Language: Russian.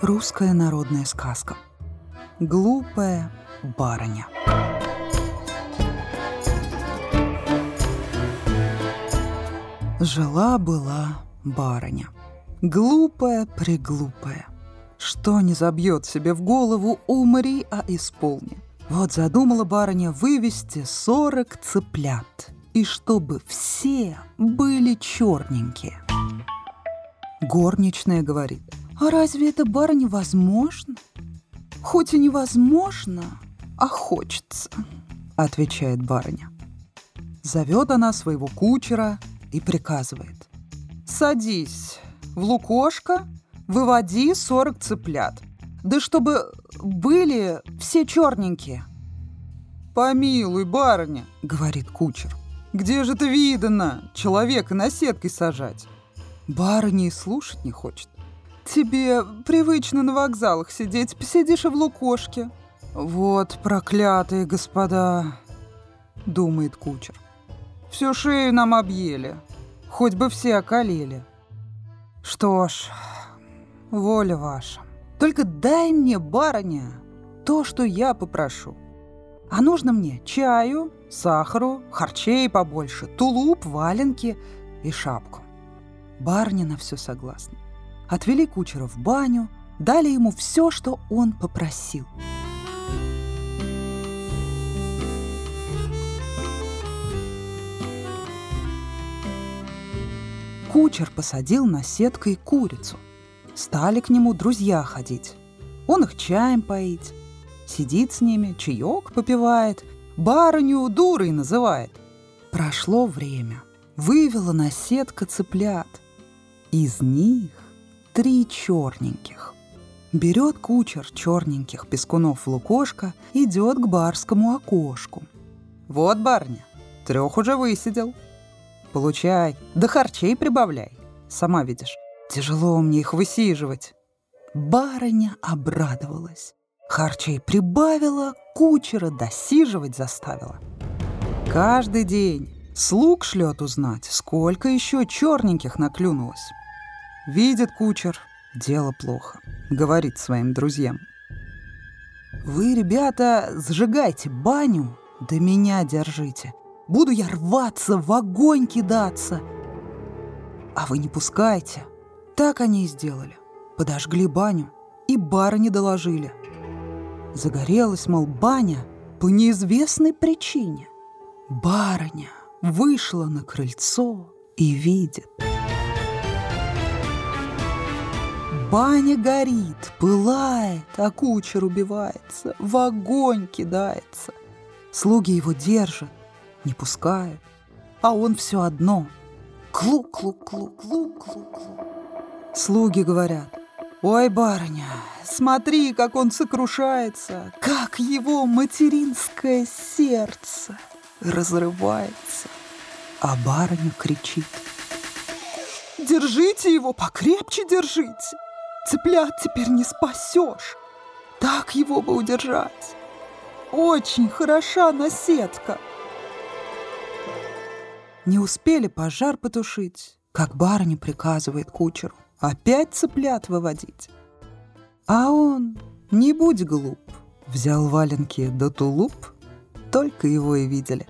Русская народная сказка. Глупая барыня. Жила-была барыня. Глупая-преглупая. Что не забьет себе в голову, умри, а исполни. Вот задумала барыня вывести сорок цыплят. И чтобы все были черненькие. Горничная говорит, а разве это, барыня, возможно? Хоть и невозможно, а хочется, отвечает барыня. Зовет она своего кучера и приказывает. Садись в лукошко, выводи сорок цыплят. Да чтобы были все черненькие. «Помилуй, барыня», — говорит кучер. «Где же это видано человека на сеткой сажать?» Барыня и слушать не хочет. «Тебе привычно на вокзалах сидеть, посидишь и в лукошке». «Вот проклятые господа», — думает кучер. «Всю шею нам объели, хоть бы все околели». «Что ж, воля ваша. Только дай мне, барыня, то, что я попрошу. А нужно мне чаю, сахару, харчей побольше, тулуп, валенки и шапку. Барыня на все согласна. Отвели кучера в баню, дали ему все, что он попросил. Кучер посадил на сеткой курицу. Стали к нему друзья ходить. Он их чаем поить. Сидит с ними, чаек попивает, барыню дурой называет. Прошло время. Вывела на сетка цыплят. Из них три черненьких. Берет кучер черненьких пескунов в лукошко, идет к барскому окошку. Вот, барня, трех уже высидел. Получай, да харчей прибавляй. Сама видишь, тяжело мне их высиживать. Барыня обрадовалась. Харчей прибавила, кучера досиживать заставила. Каждый день слуг шлет узнать, сколько еще черненьких наклюнулось. Видит кучер, дело плохо, говорит своим друзьям. Вы, ребята, сжигайте баню, да меня держите. Буду я рваться, в огонь кидаться. А вы не пускайте. Так они и сделали. Подожгли баню и барыне доложили. Загорелась, мол, баня по неизвестной причине. Барыня вышла на крыльцо и видит — Баня горит, пылает, а кучер убивается, в огонь кидается. Слуги его держат, не пускают, а он все одно. Клу-клу-клу-клу-клу-клу. Слуги говорят, ой, барыня, смотри, как он сокрушается, как его материнское сердце разрывается. А барыня кричит, держите его, покрепче держите. Цыплят теперь не спасешь. Так его бы удержать. Очень хороша наседка. Не успели пожар потушить, как барыня приказывает кучеру опять цыплят выводить. А он, не будь глуп, взял валенки до тулуп, только его и видели.